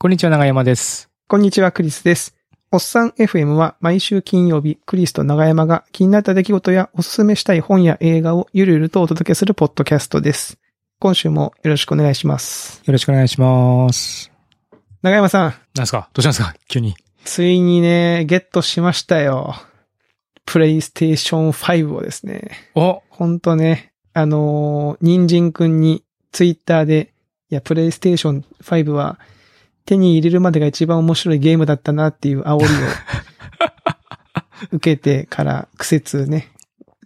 こんにちは、長山です。こんにちは、クリスです。おっさん FM は毎週金曜日、クリスと長山が気になった出来事やおすすめしたい本や映画をゆるゆるとお届けするポッドキャストです。今週もよろしくお願いします。よろしくお願いします。長山さん、なんすか？どうしたんですか？急に。ついにね、ゲットしましたよ。プレイステーション5をですね。おほんとね、あのー、人参くんにツイッターで、いや、プレイステーション5は手に入れるまでが一番面白いゲームだったなっていう煽りを 受けてから苦節ね。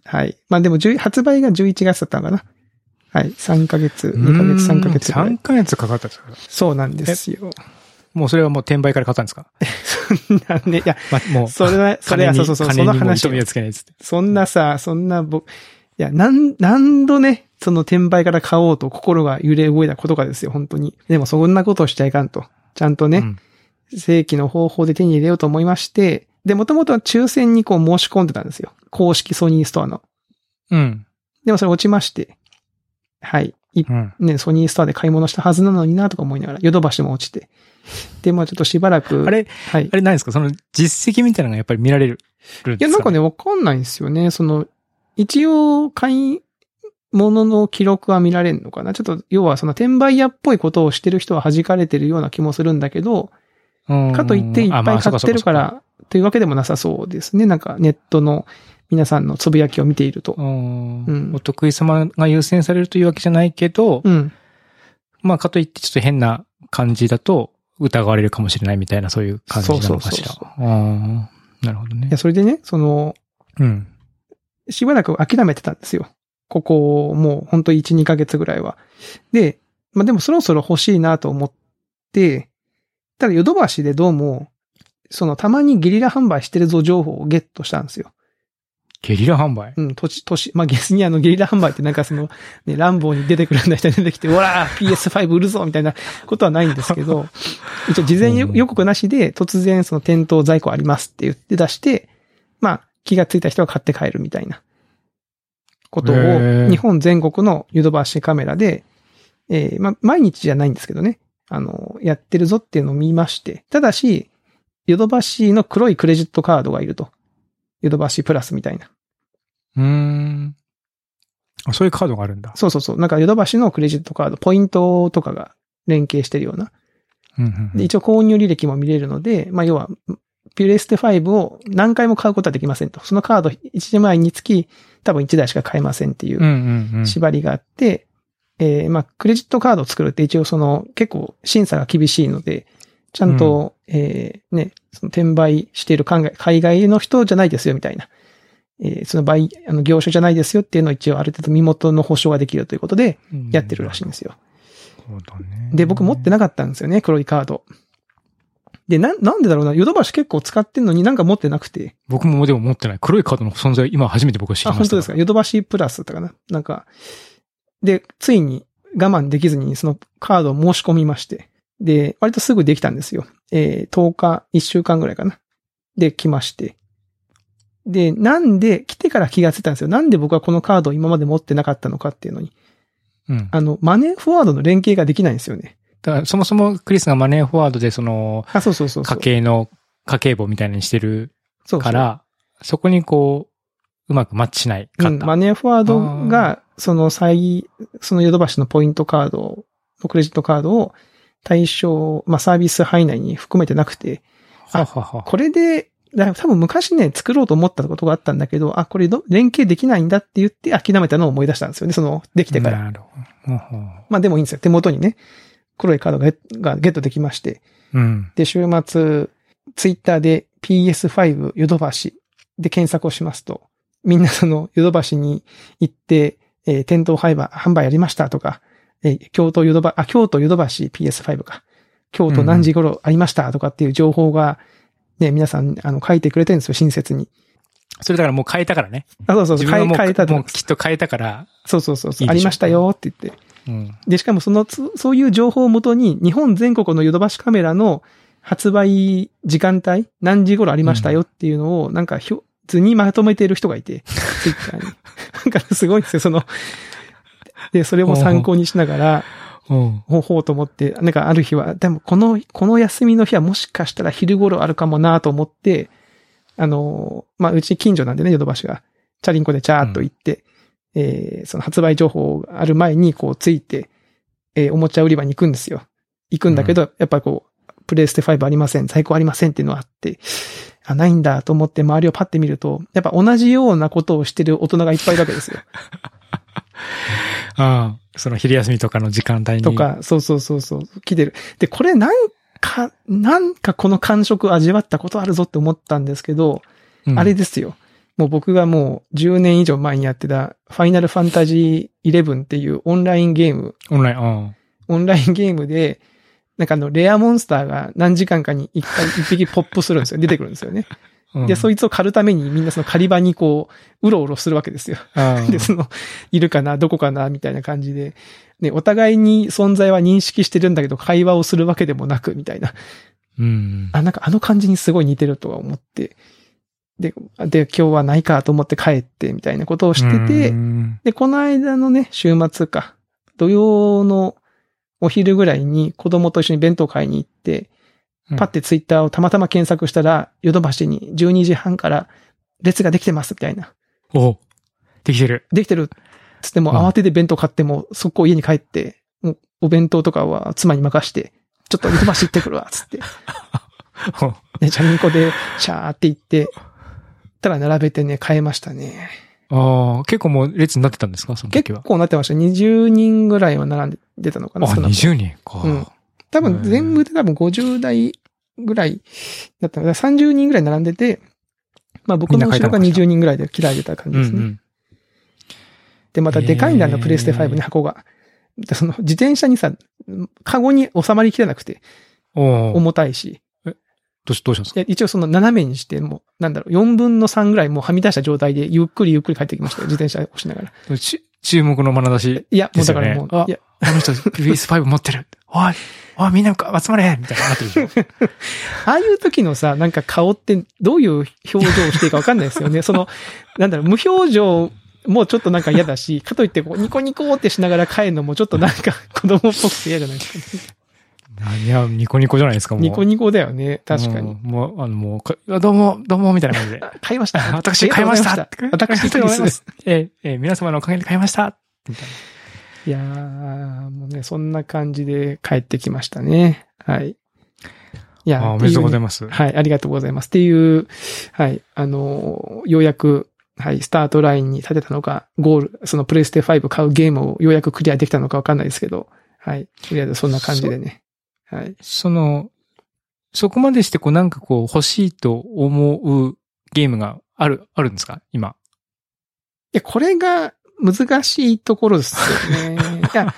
はい。まあでも10発売が11月だったのかな。はい。3ヶ月、2ヶ月、3ヶ月ぐらい3ヶ月かかったんですか？そうなんですよ。もうそれはもう転売から買ったんですか？なんで、いや、ま、もう、それは、それは、そうそうそう、その話糸目をつけないっつって。そんなさ、そんなぼ、いや、なん、何度ね、その転売から買おうと心が揺れ動いたことがですよ、本当に。でもそんなことをしちゃいかんと。ちゃんとね、うん正規の方法で手に入れようと思いまして、で、もともとは抽選にこう申し込んでたんですよ。公式ソニーストアの。うん。でもそれ落ちまして、はい。いうん。ね、ソニーストアで買い物したはずなのになとか思いながら、ヨドバシも落ちて。で、まあちょっとしばらく。あれ、はい。あれ何ですか？その実績みたいなのがやっぱり見られるんですかいや、なんかね、わかんないんですよね。その、一応、買い物の記録は見られるのかな？ちょっと、要はその転売屋っぽいことをしてる人は弾かれてるような気もするんだけど、うんかといっていっぱい買ってるから、というわけでもなさそうですね。なんかネットの皆さんのつぶやきを見ているとそうんうんお得意様が優先されるというわけじゃないけど、うん。まあ、かといってちょっと変な感じだと疑われるかもしれないみたいな、そういう感じなのかしら。そうそうそうなるほどねいや、。それでね、その、うん。しばらく諦めてたんですよ。ここ、もう本当1、2ヶ月ぐらいは。で、まあでもそろそろ欲しいなと思って、ただヨドバシでどうも、そのたまにゲリラ販売してるぞ情報をゲットしたんですよ。ゲリラ販売？うん、土地、土地、まあ、別にあのゲリラ販売ってなんかその、ね、ランボーに出てくるような人が出てきて、おら !PS5 売るぞみたいなことはないんですけど、一応事前予告なしで突然その店頭在庫ありますって言って出して、まあ、気がついた人は買って帰るみたいなことを日本全国のヨドバシカメラで、えーまあ、毎日じゃないんですけどね、あの、やってるぞっていうのを見まして、ただし、ヨドバシの黒いクレジットカードがいると。ヨドバシプラスみたいな。うーん。あそういうカードがあるんだ。そうそうそう。なんかヨドバシのクレジットカード、ポイントとかが連携してるような。うんうんうんで、一応購入履歴も見れるので、まあ要は、ピュレステ5を何回も買うことはできませんと。そのカード1枚につき多分1台しか買えませんっていううんうんうん。縛りがあって、えーまあクレジットカードを作るって一応その結構審査が厳しいので、ちゃんと、えーね、その転売している海外海外の人じゃないですよみたいな。えーその売、あの業種じゃないですよっていうのを一応ある程度身元の保証ができるということでやってるらしいんですよ。なるほどね。で、僕持ってなかったんですよね、黒いカード。で、な、なんでだろうな、ヨドバシ結構使ってんのになんか持ってなくて。僕もでも持ってない。黒いカードの存在、今初めて僕は知りあ、ました。本当ですか？ヨドバシプラスだったかななんか。で、ついに我慢できずにそのカードを申し込みまして。で、割とすぐできたんですよ。えー、10日、1週間ぐらいかな。で、来まして。で、なんで、来てから気がついたんですよ。なんで僕はこのカードを今まで持ってなかったのかっていうのに。うん。あの、マネーフォワードの連携ができないんですよね。だから、そもそもクリスがマネーフォワードでその、あ、そうそうそう。家計の、家計簿みたいにしてるから、そこにこう、うまくマッチしないかうん。マネーフォワードが、その最、そのヨドバシのポイントカード、クレジットカードを対象、まあサービス範囲内に含めてなくて、ははは。これで、多分昔ね、作ろうと思ったことがあったんだけど、あ、これど連携できないんだって言って諦めたのを思い出したんですよね、その、できてから。なるほど。まあでもいいんですよ。手元にね、黒いカードががゲットできまして。うん。で、週末、ツイッターで PS5 ヨドバシで検索をしますと、みんなそのヨドバシに行って、えー店頭販売販売ありましたとか、えー京都ヨドバ、あ、京都ヨドバシ PS5 か。京都何時頃ありましたとかっていう情報が、ね、皆さん、あの、書いてくれてるんですよ、親切に。それだからもう変えたからね。あ、そうそうそう、変えたともうきっと変えたから、そうそうそうそうありましたよって言って。うん。で、しかもそのつ、そういう情報をもとに、日本全国のヨドバシカメラの発売時間帯、何時頃ありましたよっていうのを、なんかひょ、図にまとめている人がいて、ツイッターに。なんかすごいんですよ、その、で、それも参考にしながら、うん。ほうほうと思って、なんかある日は、でもこの、この休みの日はもしかしたら昼頃あるかもなと思って、あの、まあ、うち近所なんでね、ヨドバシが。チャリンコでチャーっと行って、えーその発売情報がある前にこうついて、えーおもちゃ売り場に行くんですよ。行くんだけど、やっぱりこう、プレイステ5ありません、在庫ありませんっていうのがあって、あ、ないんだと思って周りをパッて見ると、やっぱ同じようなことをしてる大人がいっぱいいるわけですよ。ああ、その昼休みとかの時間帯に。と。か、そうそうそうそう、来てる。で、これなんか、なんかこの感触を味わったことあるぞって思ったんですけど、うんあれですよ。もう僕がもう10年以上前にやってた、ファイナルファンタジー11っていうオンラインゲーム、オンライン、あオンラインゲームで、なんかあの、レアモンスターが何時間かに一回 一匹ポップするんですよ。出てくるんですよね。で、そいつを狩るためにみんなその狩り場にこう、うろうろするわけですよ。で、その、いるかな、どこかな、みたいな感じで、ね、お互いに存在は認識してるんだけど、会話をするわけでもなく、みたいな。うん。あ、なんかあの感じにすごい似てるとは思って、で、で、今日はないかと思って帰って、みたいなことをしてて、うんで、この間のね、週末か、土曜のお昼ぐらいに子供と一緒に弁当買いに行って、うんパッてツイッターをたまたま検索したら、ヨドバシに12時半から列ができてます、みたいな。おできてる。できてる。つってもうん慌てて弁当買っても、速攻家に帰って、もうお弁当とかは妻に任して、ちょっとヨドバシ行ってくるわ、つって。で、チャリンコでシャーって行って、たら並べてね、買えましたね。ああ、結構もう列になってたんですか？その時結は。構なってました。20人ぐらいは並んでたのかなあ、少なくとも20人か。うん多分全部で多分50代ぐらいだったので、30人ぐらい並んでて、まあ僕の後ろが20人ぐらいで切られてた感じですね。うんうん。で、またでかいんだよな、へープレステ5ね、箱が。でその自転車にさ、カゴに収まりきれなくて。重たいし。どうし、どうしたんですか？で一応その斜めにして、もう、なんだろう、4分の3ぐらいもうはみ出した状態で、ゆっくりゆっくり帰ってきましたよ、自転車を押しながら。ち注目の眼差し。いや、もうだからもう、あいや、あの人 PS5 持ってる。おい、おい、みんな集まれみたいななってるでしょ。ああいう時のさ、なんか顔ってどういう表情をしていいかわかんないですよね。その、なんだろう、無表情もちょっとなんか嫌だし、かといってこうニコニコってしながら帰るのもちょっとなんか子供っぽくて嫌じゃないですか、いや、ニコニコじゃないですか、もう。ニコニコだよね、確かに。うんもう、あの、もうどうも、どうも、みたいな感じで。あ 買いました。私買いました。私買いました。えーえー皆様のおかげで買いましたみたいいやー、もうね、そんな感じで帰ってきましたね。はい。いやおめでとうございまます。はい、ありがとうございます。っていう、はい、あのーようやく、はい、スタートラインに立てたのか、ゴール、そのプレイステ5買うゲームをようやくクリアできたのかわかんないですけど、はい、とりあえずそんな感じでね。はい。その、そこまでして、こう、なんかこう、欲しいと思うゲームがある、あるんですか？今。いや、これが難しいところですよね。いや、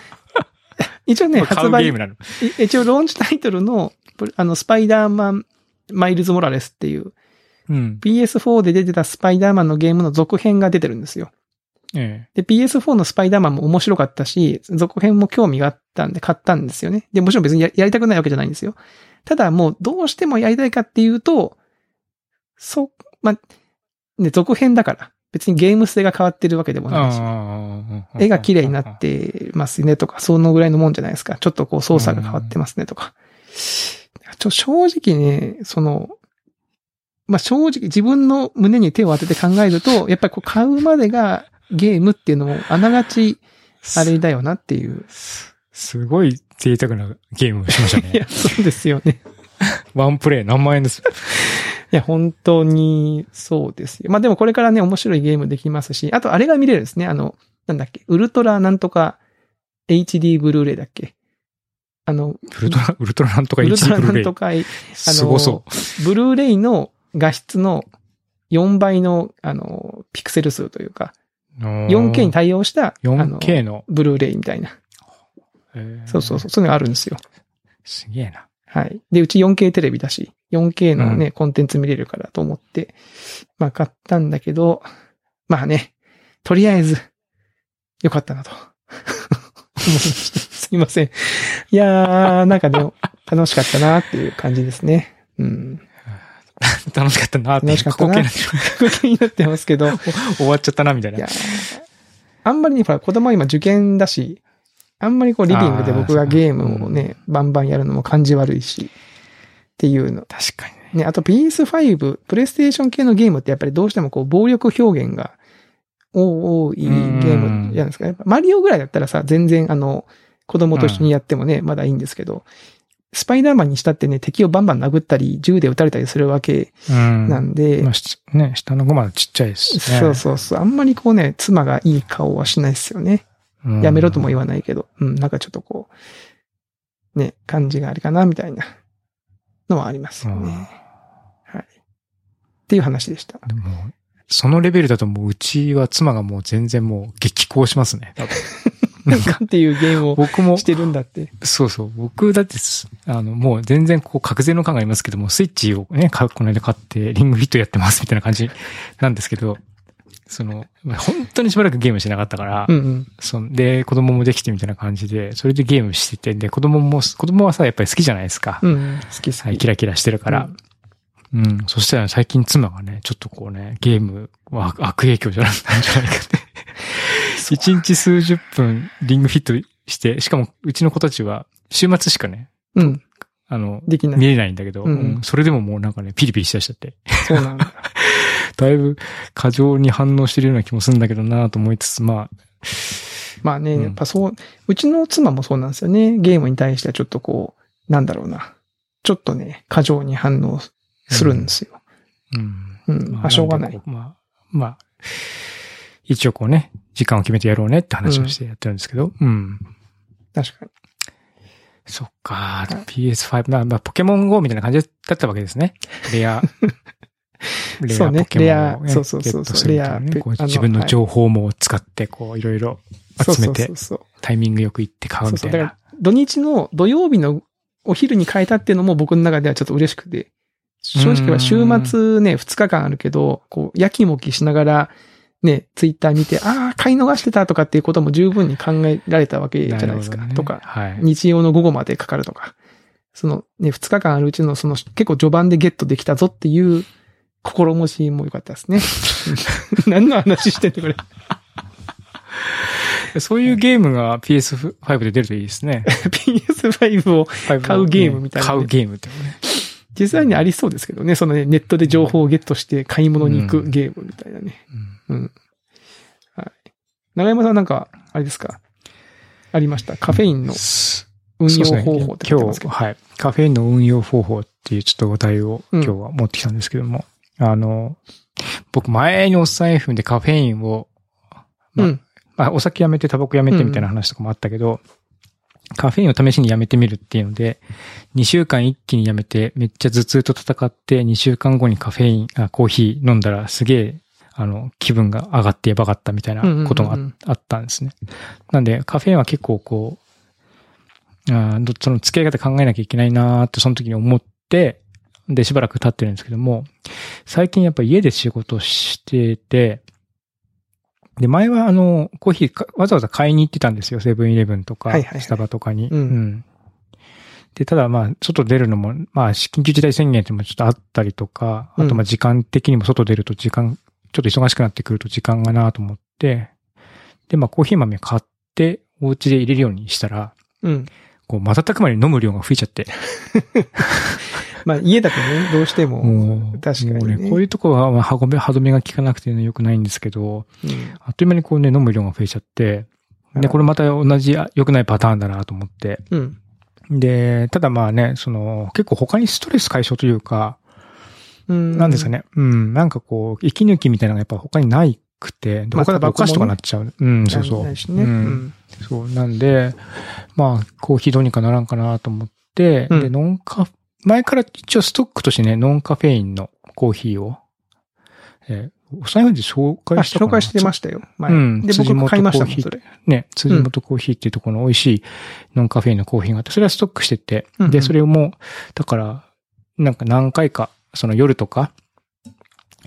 一応ね、発売うゲーム、なの。い一応ローンチタイトルの、プあの、スパイダーマン、マイルズ・モラレスっていう、うん。PS4 で出てたスパイダーマンのゲームの続編が出てるんですよ。えで、PS4 のスパイダーマンも面白かったし、続編も興味があったんで買ったんですよね。で、もちろん別にややりたくないわけじゃないんですよ。ただもうどうしてもやりたいかっていうと、そ、ま、ね、続編だから。別にゲーム性が変わってるわけでもえないし。絵が綺麗になっ。てますねとか、そのぐらいのもんじゃないですか。ちょっとこう操作が変わってますねとか。ちょ、正直ね、その、まあ、正直自分の胸に手を当てて考えると、やっぱりこう買うまでがゲームっていうのもあながちあれだよなっていう。すごい贅沢なゲームをしました いねや。、そうですよね。ワンプレイ何万円です。いや、本当にそうですよ。まあでもこれからね、面白いゲームできますし、あとあれが見れるんですね。あの、なんだっけ、ウルトラなんとか HD ブルーレイだっけ。あの、ウルトラ、ウルトラなんとかウルトラ1ブルーレイなんと。か、あすごそブルーレイの画質の4倍の、あの、ピクセル数というか、う。4 4K に対応した、あの、4K の。ブルーレイみたいな。えーそうそうそう、そういうのがあるんですよ。すげえな。はい。で、うち 4K テレビだし、4K のね、コンテンツ見れるからと思って、まあ買ったんだけど、まあね、とりあえず、よかったなと。すいません。いやー、なんかね、楽しかったなっていう感じですね。うん。楽しかったなって。楽しかったな光景気になってますけど、い 終わっちゃったな、みたいなや。あんまりね、ほら、子供は今受験だし、あんまりこうリビングで僕がゲームをね、バンバンやるのも感じ悪いし、っていうの。確かにね。ね、あと PS5、プレイステーション系のゲームってやっぱりどうしてもこう暴力表現が多いゲームじゃないですか。マリオぐらいだったらさ、全然あの、子供と一緒にやってもね、まだいいんですけど、スパイダーマンにしたってね、敵をバンバン殴ったり、銃で撃たれたりするわけうん。なんで、まあ、しね、下の子まだちっちゃいですしね。そうそうそう。あんまりこうね、妻がいい顔はしないですよね。うんやめろとも言わないけど、うん、なんかちょっとこう、ね、感じがありかな、みたいなのはありますよね。はい。っていう話でした。でも、そのレベルだともううちは妻がもう全然もう激高しますね。多分 なんかっていうゲームを僕もし、てるんだって。そうそう、僕だってす、あの、もう全然こう、格然の感がありますけども、スイッチをね、かこの間買って、リングフィットやってますみたいな感じなんですけど、その、まあ本当にしばらくゲームしてなかったから、うんうん。そんで、子供もできてみたいな感じで、それでゲームしてて、で、子供も、子供はさ、やっぱり好きじゃないですか。うんうん。好き好き。はい、キラキラしてるから。うん。そしたら最近妻がね、ちょっとこうね、ゲームは悪影響じゃないんじゃないかって。一日数十分リングフィットして、しかもうちの子たちは週末しかね、うん。あの、できない。見れないんだけど、うんうんうんそれでももうなんかね、ピリピリしだしちゃって。そうなんだ。だいぶ過剰に反応してるような気もするんだけどなと思いつつ、まあ、まあね、うんやっぱそう、うちの妻もそうなんですよね。ゲームに対してはちょっとこう、なんだろうな。ちょっとね、過剰に反応するんですよ。うん。うん。まあ、しょうがない。まあ、まあ、一応こうね、時間を決めてやろうねって話をしてやってるんですけど、うん。確かに。そっか、PS5、まあ、まあ、ポケモン GO みたいな感じだったわけですね。レア。レそうねアポケモンを、レアそうそうそうそうレア自分の情報も使って、こう、いろいろ集めてそう、そうそうタイミングよく行って買うみたいそうそうだな。土日の土曜日のお昼に変えたっていうのも僕の中ではちょっと嬉しくて。正直は週末ね、2日間あるけど、こう、やきもきしながら、ね、ツイッター見て、ああ、買い逃してたとかっていうことも十分に考えられたわけじゃないですか。ねとか、はい。日曜の午後までかかるとか。そのね、2日間あるうちのその結構序盤でゲットできたぞっていう心持ちも良かったですね。何の話してんのこれ。そういうゲームが PS5 で出るといいですね。PS5 を買うゲームみたいなね買うゲームってね。実際にありそうですけどね。そのね、ネットで情報をゲットして買い物に行くゲームみたいなね。うんうん。はい。長山さんなんか、あれですか？ありました？カフェインの運用方法ってますけど。今日、はい。カフェインの運用方法っていうちょっとお題をうん今日は持ってきたんですけども、あの、僕前におっさん FM でカフェインを、まあうん。まあ、お酒やめてタバコやめてみたいな話とかもあったけど、カフェインを試しにやめてみるっていうので、2週間一気にやめて、めっちゃ頭痛と戦って、2週間後にカフェイン、あ、コーヒー飲んだらすげえ、あの、気分が上がってやばかったみたいなことがあ,、ったんですね。なんで、カフェインは結構こう、あその付き合い方考えなきゃいけないなーってその時に思って、で、しばらく経ってるんですけども、最近やっぱ家で仕事してて、で、前はあの、コーヒーかわざわざ買いに行ってたんですよ。セブンイレブンとか、スタバとかに。うんで、ただまあ、外出るのも、まあ、緊急事態宣言ってもちょっとあったりとか、あとまあ時間的にも外出ると時間、ちょっと忙しくなってくると時間がなと思って、で、まあコーヒー豆買って、お家で入れるようにしたら、うん。こう、瞬く間に飲む量が増えちゃって。まあ家だとね、どうしても、もう、確かにねね、こういうとこは、まあ、歯止め、歯止めが効かなくてね、良くないんですけど、うんあっという間にこうね、飲む量が増えちゃって、で、これまた同じあ良くないパターンだなと思って。うん。で、ただまあね、その、結構他にストレス解消というか、うん。なんですかね。うん。なんかこう、息抜きみたいなのがやっぱ他にないくて、他だとお菓子とかなっちゃう。うん、そうそう。ね。ううんん。そう。なんで、まあ、コーヒーどうにかならんかなと思って、うんで、ノンカフ、前から一応ストックとしてね、ノンカフェインのコーヒーを、えーお財布で紹あ、介したかな紹介してましたよ。前うんで、僕買いましたもん、それ。ね、辻元コーヒーっていうところの美味しいノンカフェインのコーヒーがあって、それはストックしてて、で、それをもう、だから、なんか何回か、その夜とか、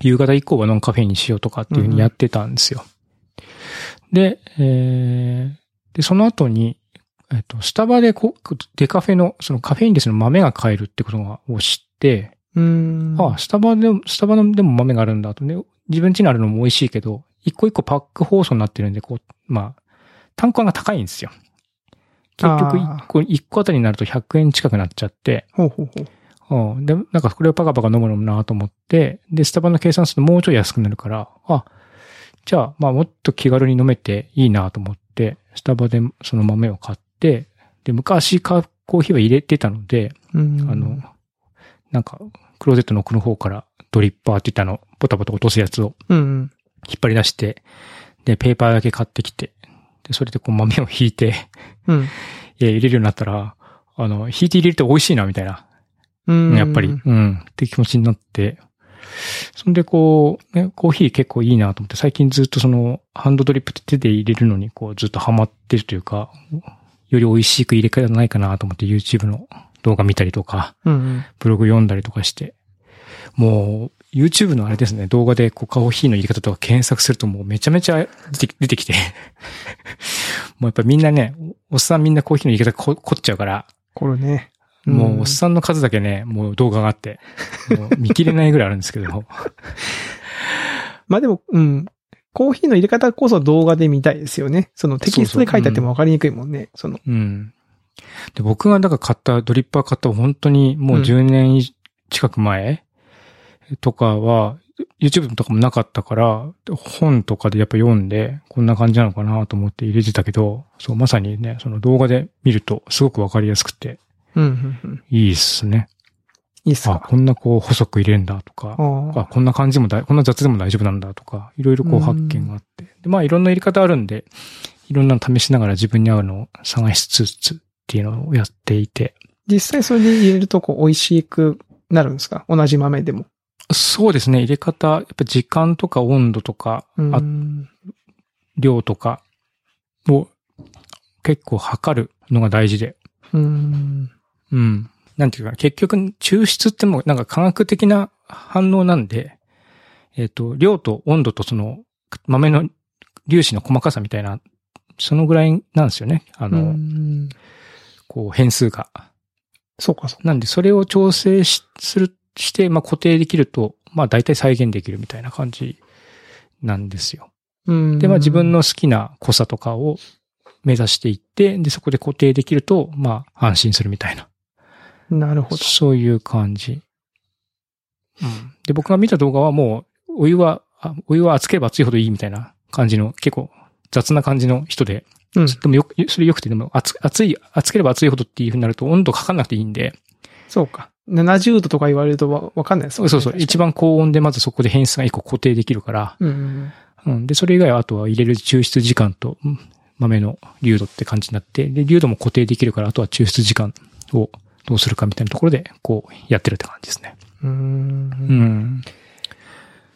夕方以降はノンカフェインにしようとかっていうふうにやってたんですよ。で、えー、で、その後に、えっと、スタバでこデカフェの、そのカフェインレスの豆が買えるってことがを知って、うん。ああ、スタバでも、スタバのでも豆があるんだとね。自分家にあるのも美味しいけど、一個一個パック包装になってるんで、こう、まあ、単価が高いんですよ。結局あー1個、一個あたりになると100円近くなっちゃって、ほうほうほう。うん。で、なんかこれをパカパカ飲むのもなと思って、で、スタバの計算するともうちょい安くなるから、あ、じゃあ、まあもっと気軽に飲めていいなと思って、スタバでその豆を買って、で、昔かコーヒーは入れてたので、うん。あの、なんか、クローゼットの奥の方からドリッパーって言ったの、ポタポタ落とすやつを。引っ張り出して、で、ペーパーだけ買ってきて、で、それでこう豆を引いて、うん。え入れるようになったら、あの、引いて入れると美味しいな、みたいな。うん。やっぱり、うん、って気持ちになって、そんでこう、ね、コーヒー結構いいなと思って、最近ずっとその、ハンドドリップって手で入れるのに、こう、ずっとハマってるというか、より美味しく入れ方ないかなと思って YouTube の動画見たりとか、うんうん。ブログ読んだりとかして、もう、YouTube のあれですね、動画でこう、コーヒーの入れ方とか検索するともうめちゃめちゃ出て出てきて、もうやっぱみんなね、おっさんみんなコーヒーの入れ方こ凝っちゃうから、これね。もうおっさんの数だけね、もう動画があって、もう見切れないぐらいあるんですけど、まあでも、うん。コーヒーの入れ方こそ動画で見たいですよね。そのテキストで書いてあってもわかりにくいもんね。その。うん。で、僕がだから買った、ドリッパー買った本当にもううん10年以近く前とかは、YouTube とかもなかったから、本とかでやっぱ読んで、こんな感じなのかなと思って入れてたけど、そう、まさにね、その動画で見るとすごくわかりやすくて、うん、うん、うん。いいっすね。あ、いいっすか？こんなこう細く入れるんだとか、ああ、こんな感じもだい、こんな雑でも大丈夫なんだとか、いろいろこう発見があって。で、まあいろんな入れ方あるんで、いろんなの試しながら自分に合うのを探しつつっていうのをやっていて。実際それで入れるとこう美味しくなるんですか？同じ豆でも。そうですね、入れ方、やっぱ時間とか温度とか、うんあ量とかを結構測るのが大事で。うん。うん。なんていうか、結局、抽出ってもうなんか科学的な反応なんで、えっ、と、量と温度とその豆の粒子の細かさみたいな、そのぐらいなんですよね。あの、うんこう変数が。そうか、そうなんで、それを調整し、する、して、まあ固定できると、まあ大体再現できるみたいな感じなんですよ。うんで、まあ自分の好きな濃さとかを目指していって、で、そこで固定できると、まあ安心するみたいな。なるほど。そういう感じ。うん。で、僕が見た動画はもう、お湯は、あお湯は熱ければ熱いほどいいみたいな感じの、結構雑な感じの人で、うん。でもよく、それよくて、でも熱、熱い、熱ければ熱いほどっていう風になると温度かかんなくていいんで、そうか。70度とか言われるとわわかんないですねそうそう、一。番高温でまずそこで変数が一個固定できるから、うん。うん。で、それ以外はあとは入れる抽出時間とうん豆の流度って感じになって、で、流度も固定できるから、あとは抽出時間をどうするかみたいなところで、こう、やってるって感じですね。う。うんん。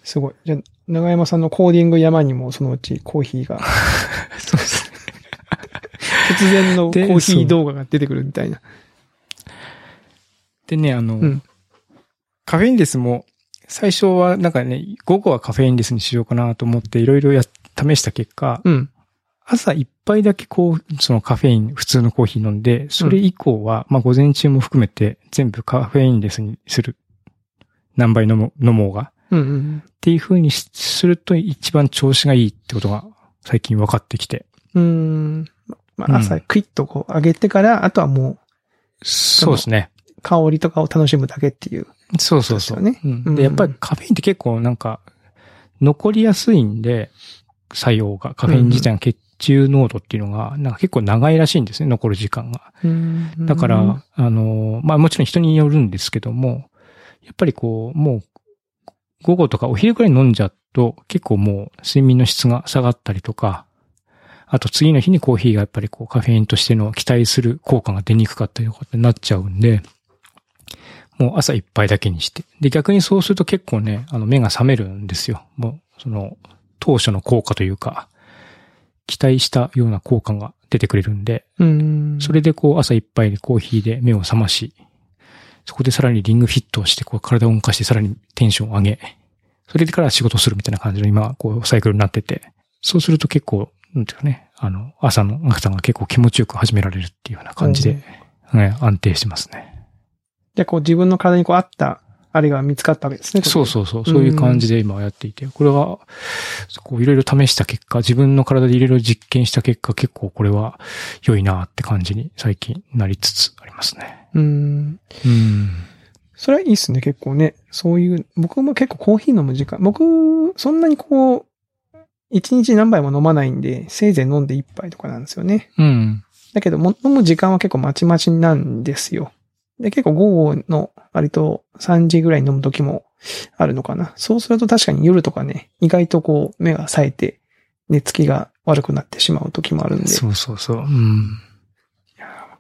すごい。じゃあ、長山さんのコーディング山にもそのうちコーヒーが、そうですね。突然のコでーヒー動画が出てくるみたいな。でね、あの、うんカフェインレスも、最初はなんかね、午後はカフェインレスにしようかなと思っていろいろや、試した結果、うん。朝一杯だけこう、そのカフェイン、普通のコーヒー飲んで、それ以降は、まあ午前中も含めて全部カフェインレスにする。何杯飲もう、飲もうが。うんうんっていう風にしすると一番調子がいいってことが最近分かってきて。うん。うん。まあ、うん朝クイッとこう上げてから、あとはもそうですね。う香りとかを楽しむだけっていう。そうそうそう。そううんうんで、やっぱりカフェインって結構なんか、残りやすいんで、作用が、カフェイン自体の血中濃度っていうのが、なんか結構長いらしいんですね、残る時間が。うんだから、あの、まあもちろん人によるんですけども、やっぱりこう、もう、午後とかお昼くらいに飲んじゃうと、結構もう睡眠の質が下がったりとか、あと次の日にコーヒーがやっぱりこうカフェインとしての期待する効果が出にくかったりとかってなっちゃうんで、もう朝一杯だけにして。で、逆にそうすると結構ね、あの目が覚めるんですよ。もう、その、当初の効果というか、期待したような効果が出てくれるんで、うん。それでこう朝一杯でコーヒーで目を覚まし、そこでさらにリングフィットをして、こう体を動かしてさらにテンションを上げ、それでから仕事するみたいな感じの今、こうサイクルになってて、そうすると結構、なんていうかね、あの、朝の朝が結構気持ちよく始められるっていうような感じで、ね、安定してますね。じゃあこう自分の体にこう合ったあれが見つかったわけですね。そうそうそう。そういう感じで今やっていて。これは、こういろいろ試した結果、自分の体でいろいろ実験した結果、結構これは良いなって感じに最近なりつつありますね。う。うん。うん。それはいいっすね、結構ね。そういう、僕も結構コーヒー飲む時間、僕、そんなにこう、一日何杯も飲まないんで、せいぜい飲んで一杯とかなんですよね。うん。だけども、飲む時間は結構まちまちなんですよ。で、結構午後の割と3時ぐらいに飲む時もあるのかな。そうすると確かに夜とかね、意外とこう目が冴えて寝つきが悪くなってしまう時もあるんで。そうそうそう。うん。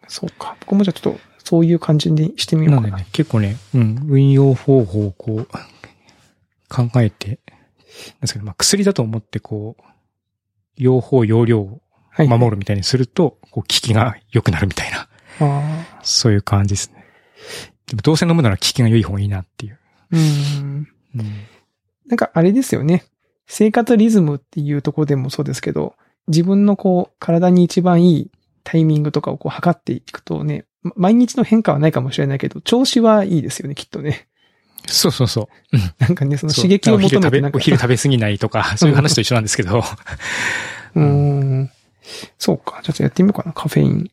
そうか。僕もじゃあちょっとそういう感じにしてみようかな。なんでね、結構ね、うん、運用方法をこう、考えて、なんですけど、まあ薬だと思ってこう、用法、用量をはい。守るみたいにすると、こう、効きが良くなるみたいな、あそういう感じですね。でもどうせ飲むなら効きが良い方がいいなっていう。ーうん。うん。なんかあれですよね。生活リズムっていうところでもそうですけど、自分のこう、体に一番いいタイミングとかをこう測っていくとね、ま毎日の変化はないかもしれないけど、調子はいいですよね、きっとね。そうそうそう。なんかね、その刺激を求めてなんか。お昼食べ、お昼食べ過ぎないとか、そういう話と一緒なんですけど。うーん。そうか。ちょっとやってみようかな。カフェイン。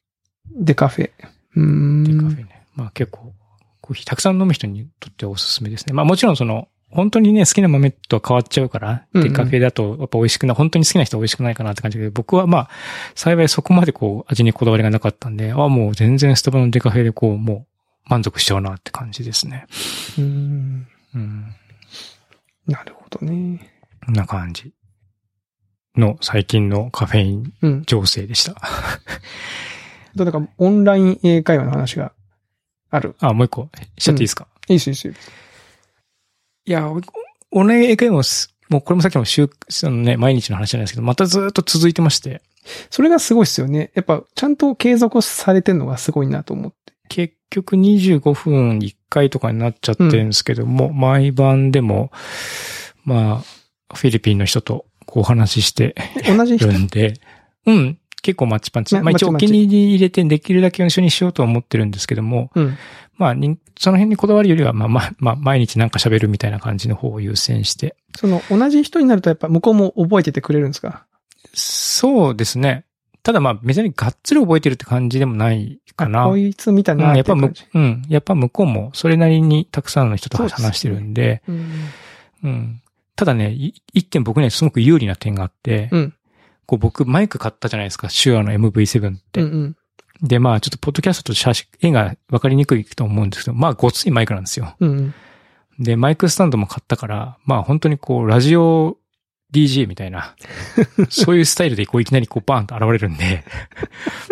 デカフェ。うーん。デカフェね。まあ結構、コーヒーたくさん飲む人にとってはおすすめですね。まあもちろんその、本当にね、好きな豆とは変わっちゃうから、うんうんデカフェだとやっぱ美味しくない、本当に好きな人は美味しくないかなって感じだけど、僕はまあ、幸いそこまでこう、味にこだわりがなかったんで、あもう全然スタバのデカフェでこう、もう満足しちゃうなって感じですね。うーん。うん。なるほどね。こんな感じの最近のカフェインうん。情勢でした。と、だから、オンライン英会話の話がある。あ、もう一個、しちゃっていいですか、いいです、いいですよ。いや、おオンライン英会話もす、もうこれもさっきの週、そのね、毎日の話じゃないですけど、またずっと続いてまして、それがすごいですよね。やっぱ、ちゃんと継続されてるのがすごいなと思って。結局25分1回とかになっちゃってるんですけども、毎晩でも、まあ、フィリピンの人とこうお話しして同じ人？るんで、うん、結構マッチパンチ。ねまあ一応お気に入り入れてできるだけ一緒にしようとは思ってるんですけども、うん。まあに、その辺にこだわるよりは、まあまあ、まあ、毎日なんか喋るみたいな感じの方を優先して。その、同じ人になるとやっぱ向こうも覚えててくれるんですか？そうですね。ただまあ別にがっつり覚えてるって感じでもないかな。あこいつ見たうん、なっやってぱうん。やっぱ向こうもそれなりにたくさんの人と話してるんで、うん。うん。ただね、い一点僕ね、すごく有利な点があって、うん。こう僕マイク買ったじゃないですか、手話の MV7 って。うんうん。で、まあちょっとポッドキャストと写真、絵がわかりにくいと思うんですけど、まあごついマイクなんですよ。うんうん。で、マイクスタンドも買ったから、まあ本当にこう、ラジオ DJ みたいな、そういうスタイルでこういきなりこうバーンと現れるんで、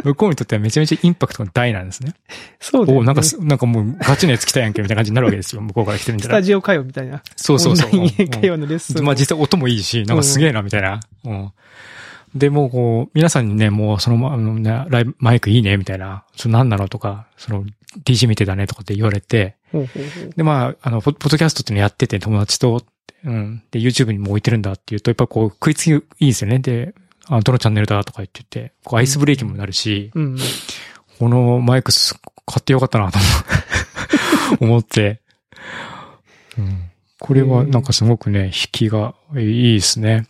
向こうにとってはめちゃめちゃインパクトが大なんですね。そうだよね。おなんかす、なんかもうガチのやつ来たやんけみたいな感じになるわけですよ。向こうから来てるんじゃないスタジオ会話みたいな。そうそうそう。会話のレッスン。まあ実際音もいいし、なんかすげえな、みたいな。うん。で、もうこう、皆さんにね、もうそのま、あのね、ライブ、マイクいいね、みたいな、それ何なのとか、その、DJ 見てたね、とかって言われて、ほうほうほうで、まあ、あの、ポポッドキャストっていうのやってて、友達と、うん。で、YouTube にも置いてるんだっていうと、やっぱこう、食いつきいいですよね。で、あどのチャンネルだとか言ってて、こう、アイスブレーキもなるし、うんうん。このマイクす買ってよかったなと思思って、うん。これはなんかすごくね、引きがいいですね。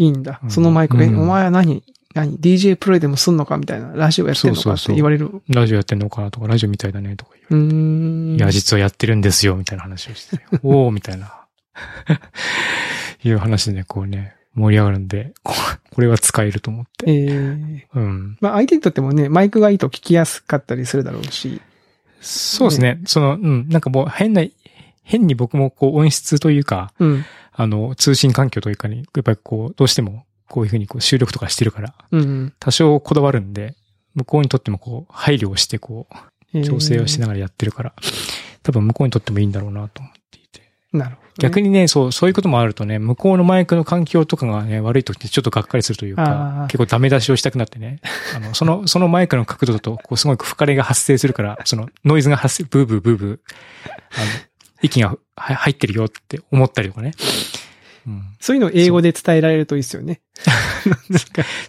いいんだう。んそのマイクで、うんお前は何何 ?DJ プレイでもすんのかみたいな。ラジオやってんのかってそうそうそう言われる。うラジオやってんのかなとか、ラジオみたいだねとか言う。ーん。いや、実はやってるんですよ、みたいな話をしてて。おー、みたいな。いう話でね、こうね、盛り上がるんで、ここれは使えると思って。ええうん。まあ相手にとってもね、マイクがいいと聞きやすかったりするだろうし。そうですね。その、うん、なんかもう変な、変に僕もこう音質というか、うん。あの、通信環境というかに、やっぱりこう、どうしても、こういうふうにこう収録とかしてるから、うんうん。多少こだわるんで、向こうにとってもこう、配慮をしてこう、調整をしながらやってるから、多分向こうにとってもいいんだろうなと思っていて。なるほど、ね。逆にね、そう、そういうこともあるとね、向こうのマイクの環境とかがね、悪い時ってちょっとがっかりするというあかー、結構ダメ出しをしたくなってね、あの、その、そのマイクの角度だと、こう、すごい吹かれが発生するから、その、ノイズが発生、ブーブーブーブー、あの、息がは入ってるよって思ったりとかね。うん。そういうのを英語で伝えられるといいですよね。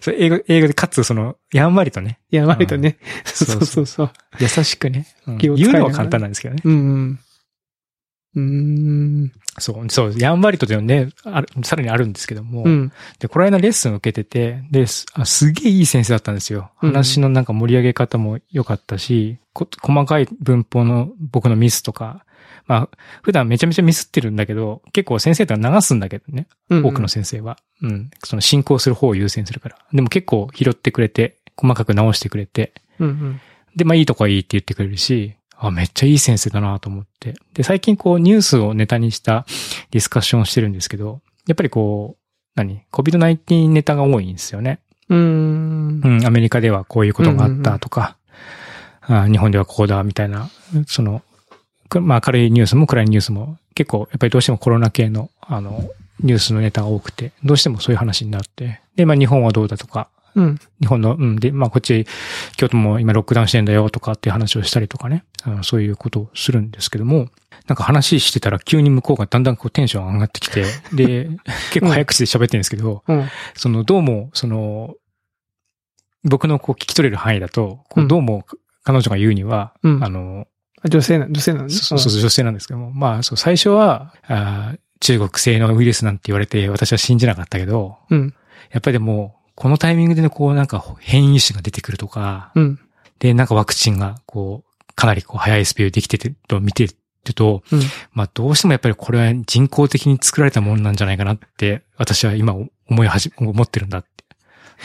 それ英語、英語でかつ、その、やんわりとね、やばいとね。そそううそうそう。優しくね、うん言うのは簡単なんですけどね。うんうん。うーん。そう、そう、やんわりとでもね、さらにあるんですけども、うん。で、この間レッスンを受けてて、で、すあすげえいい先生だったんですよ。うん話のなんか盛り上げ方も良かったし、こ細かい文法の僕のミスとか、まあ、普段めちゃめちゃミスってるんだけど、結構先生って流すんだけどね、うん。多くの先生は。うん。その進行する方を優先するから。でも結構拾ってくれて、細かく直してくれて、うんうん。で、まあいいとこはいいって言ってくれるし、あ、めっちゃいい先生だなと思って。で、最近こうニュースをネタにしたディスカッションをしてるんですけど、やっぱりこう、何 ?COVID-19 ネタが多いんですよね。うーんう。ん、アメリカではこういうことがあったとか、あ日本ではこうだみたいな、その、くまあ明るいニュースも暗いニュースも結構やっぱりどうしてもコロナ系のあの、ニュースのネタが多くて、どうしてもそういう話になって、で、まあ日本はどうだとか、うん。日本の、うん、で、まあこっち、京都も今ロックダウンしてんだよとかっていう話をしたりとかね、あのそういうことをするんですけども、なんか話してたら急に向こうがだんだんこうテンション上がってきて、で、結構早口で喋ってるんですけど、うん。そのどうも、その、僕のこう聞き取れる範囲だと、どうも彼女が言うには、うんあの、あ女性な、女性なのね。そうそう、女性なんですけども、まあ、そう、最初は、あー中国製のウイルスなんて言われて私は信じなかったけど、うん。やっぱりでも、このタイミングでね、こうなんか変異種が出てくるとか、うん。で、なんかワクチンが、こう、かなりこう早いスピードでできてると見てると、うん。まあどうしてもやっぱりこれは人工的に作られたものなんじゃないかなって、私は今思いはじ、思ってるんだって。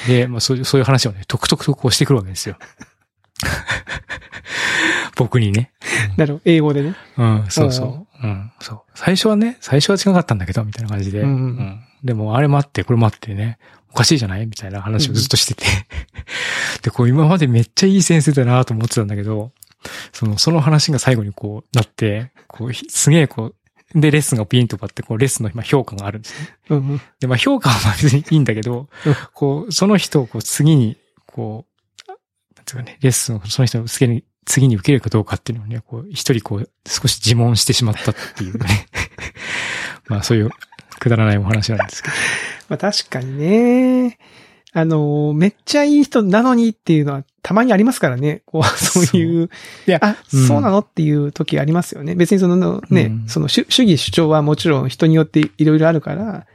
で、まあそういう、そういう話をね、とくとくとこうしてくるわけですよ。僕にね。なるほど。英語でね。うん、そうそう。うん、そう。最初はね、最初は違かったんだけど、みたいな感じで。うんうんでも、あれもあって、これもあってね、おかしいじゃない？みたいな話をずっとしてて。で、こう、今までめっちゃいい先生だなと思ってたんだけど、その、その話が最後にこう、なって、こう、ひすげえこう、で、レッスンがピンとかって、こう、レッスンの今評価があるんですね。うんうん。で、まあ、評価はまあ別にいいんだけどうん、こう、その人をこう、次に、こう、なんていうかね、レッスンをその人の次に、次に受けるかどうかっていうのをね、こう、一人こう、少し自問してしまったっていうね。まあ、そういう、くだらないお話なんですけど。まあ確かにね。あの、めっちゃいい人なのにっていうのはたまにありますからね。こう、そういう。いやあ、うんそうなのっていう時ありますよね。別にそのね、うんその主主義主張はもちろん人によっていろいろあるから、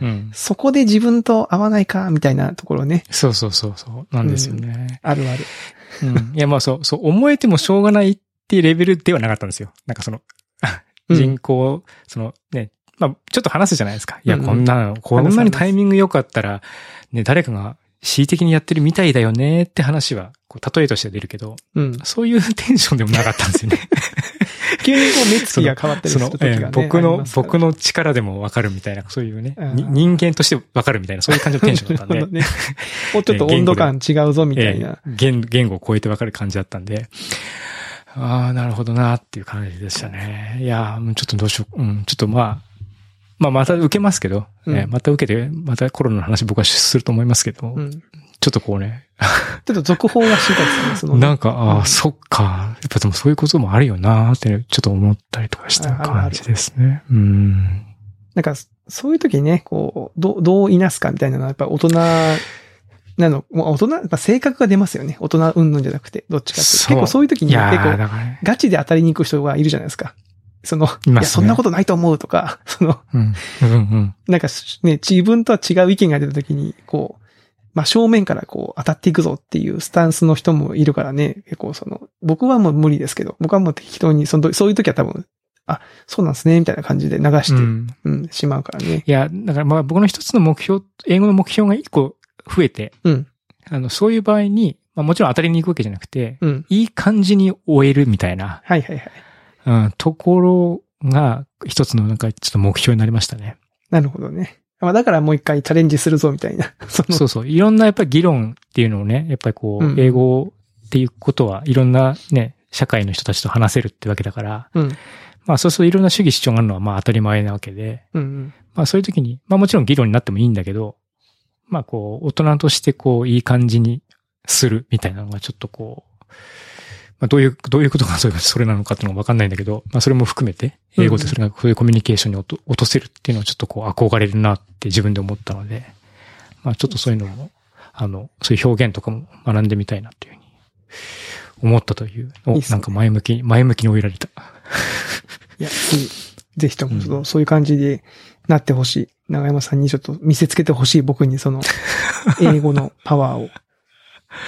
うん。そこで自分と合わないか、みたいなところね。そうそうそうそう、なんですよね。あるある。うん。いや、まあそう、そう、思えてもしょうがないっていうレベルではなかったんですよ。なんかその、うん人口、そのね、まあ、ちょっと話すじゃないですか。いや、うんうんこんなの、こんなにタイミング良かったら、ね、誰かが恣意的にやってるみたいだよねって話は、こう、例えとして出るけど、うん。そういうテンションでもなかったんですよね。急にこう目つきが変わったりする、時がね。えー僕の僕の力でもわかるみたいな、そういうね、人間としてわかるみたいな、そういう感じのテンションだったんで ね。もうちょっと温度感違うぞ、みたいな。ええ言言語を超えてわかる感じだったんで、ああ、なるほどなっていう感じでしたね。いやー、もうちょっとどうしよう。うん、ちょっとまあ、まあまた受けますけど、うんええまた受けて、またコロナの話僕はすると思いますけど、うん。ちょっとこうね、ちょっと続報が知りたいですね、その。なんか、ああ、うんそっか。やっぱでもそういうこともあるよなーって、ちょっと思ったりとかした感じですね。うん。なんか、そういう時にね、こう、どう、どういなすかみたいなのは、やっぱ大人なの、もう大人、やっぱ性格が出ますよね。大人うんぬんじゃなくて、どっちかって結構そういう時に結構。ガチで当たりに行く人がいるじゃないですか。その、いねいや、そんなことないと思うとか、その、うん。うんうん。なんかね、自分とは違う意見が出た時に、こう、まあ、正面からこう当たっていくぞっていうスタンスの人もいるからね、結構その、僕はもう無理ですけど、僕はもう適当に、その時そういう時は多分、あ、そうなんですね、みたいな感じで流して、ううん、んしまうからね。いや、だからまあ僕の一つの目標、英語の目標が一個増えて、うん、あの、そういう場合に、まあもちろん当たりに行くわけじゃなくて、うん。いい感じに終えるみたいな、はいはいはい。うん、ところが一つのなんかちょっと目標になりましたね。なるほどね。まあ、だからもう一回チャレンジするぞ、みたいな。そのそうそう。いろんなやっぱり議論っていうのをね、やっぱりこうんう、英語っていうことはいろんなね、社会の人たちと話せるってわけだから、うん、まあそうするといろんな主義主張があるのはまあ当たり前なわけで、うん、うん。まあそういう時に、まあもちろん議論になってもいいんだけど、まあこう、大人としてこう、いい感じにするみたいなのがちょっとこう、まあどういう、どういうことがそれそれなのかっていうのがわかんないんだけど、まあそれも含めて、英語でそれがそういうコミュニケーションに落と落とせるっていうのはちょっとこう憧れるなって自分で思ったので、まあちょっとそういうのも、あの、そういう表現とかも学んでみたいなっていうふうに思ったという、おいいねなんか前向きに、前向きに追いられた。いや、次、ぜひとも、うんそういう感じでなってほしい。長山さんにちょっと見せつけてほしい僕にその、英語のパワーを、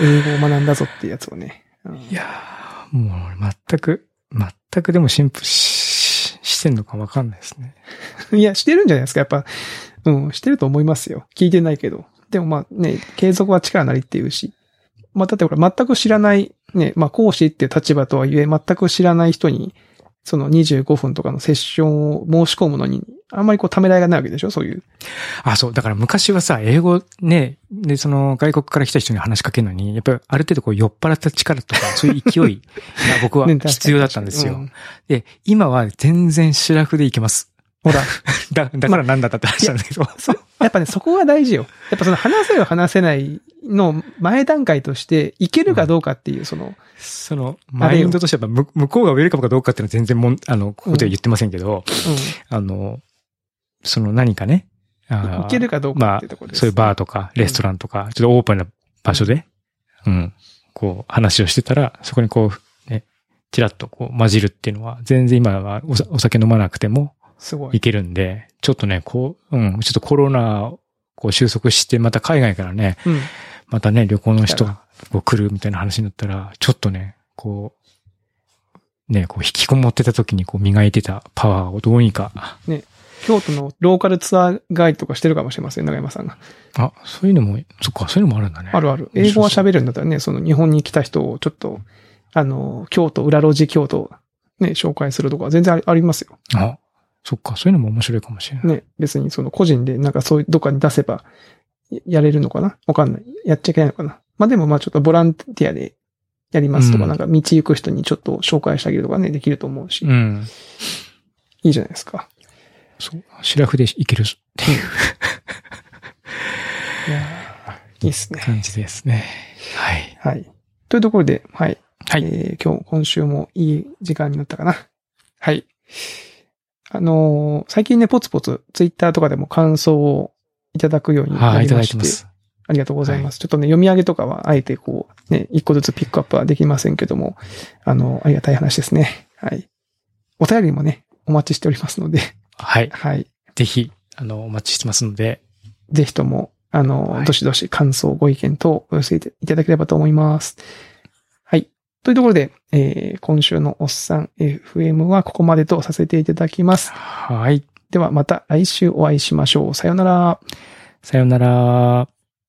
英語を学んだぞっていうやつをね。うんいやー、もう全く、全くでも進歩し、してんのかわかんないですね。いや、してるんじゃないですか。やっぱ、うん、してると思いますよ。聞いてないけど。でもまあね、継続は力なりっていうし。まあ、だってほら、全く知らない、ね、まあ講師っていう立場とはいえ、全く知らない人に、その25分とかのセッションを申し込むのに、あんまりこうためらいがないわけでしょ？そういう。あ、そう。だから昔はさ、英語ね、で、その外国から来た人に話しかけるのに、やっぱりある程度こう酔っ払った力とか、そういう勢いが 僕は必要だったんですよ。うんで、今は全然シラフでいけます。ほら、だ、だからなんだったって話なんだけど。そう。やっぱね、そこが大事よ。やっぱその話せる話せないの前段階として、いけるかどうかっていう、その、その、マインドとしては、向向こうがウェルカムかどうかっていうのは全然もん、あの、ここでは言ってませんけど、あの、その何かね、いけるかどうかまあっていうところ、です。そういうバーとか、レストランとか、ちょっとオープンな場所で、うん、こう、話をしてたら、そこにこう、ね、ちらっとこう、混じるっていうのは、全然今はお酒飲まなくてもすごい。いけるんで、ちょっとね、こう、うん、ちょっとコロナをこう収束して、また海外からね、うん。またね、旅行の人が来るみたいな話になったら、ちょっとね、こう、ね、こう引きこもってた時にこう磨いてたパワーをどうにか、京都のローカルツアーガイドとかしてるかもしれません、長山さんが。あ、そういうのも、そっか、そういうのもあるんだね。あるある。英語は喋るんだったらね、その日本に来た人をちょっと、あの、京都、裏路地京都、ね、紹介するとか全然ありますよ。あ、そっか、そういうのも面白いかもしれない。ね、別にその個人でなんかそういうどっかに出せば、ややれるのかな？わかんない。やっちゃいけないのかな？まあでもまあちょっとボランティアでやりますとか、うんなんか道行く人にちょっと紹介してあげるとかね、できると思うし、うん。いいじゃないですか。そう。シラフでいけるっていういやーいいっすね。感じですね。はい。はい。というところで、はい。はい。えー今日、今週もいい時間になったかな。はい。あのー最近ね、ポツポツ、ツイッターとかでも感想をいただくようには、い、いただないりまして。ありがとうございます。ちょっとね、読み上げとかは、あえてこう、ね、一個ずつピックアップはできませんけども、あの、ありがたい話ですね。はい。お便りもね、お待ちしておりますので、はい。はい。ぜひ、あの、お待ちしてますので、ぜひとも、あの、はいどしどし感想、ご意見等お寄せいただければと思います。はい。というところで、えー今週のおっさん FM はここまでとさせていただきます。はい。ではまた来週お会いしましょう。さよなら。さよなら。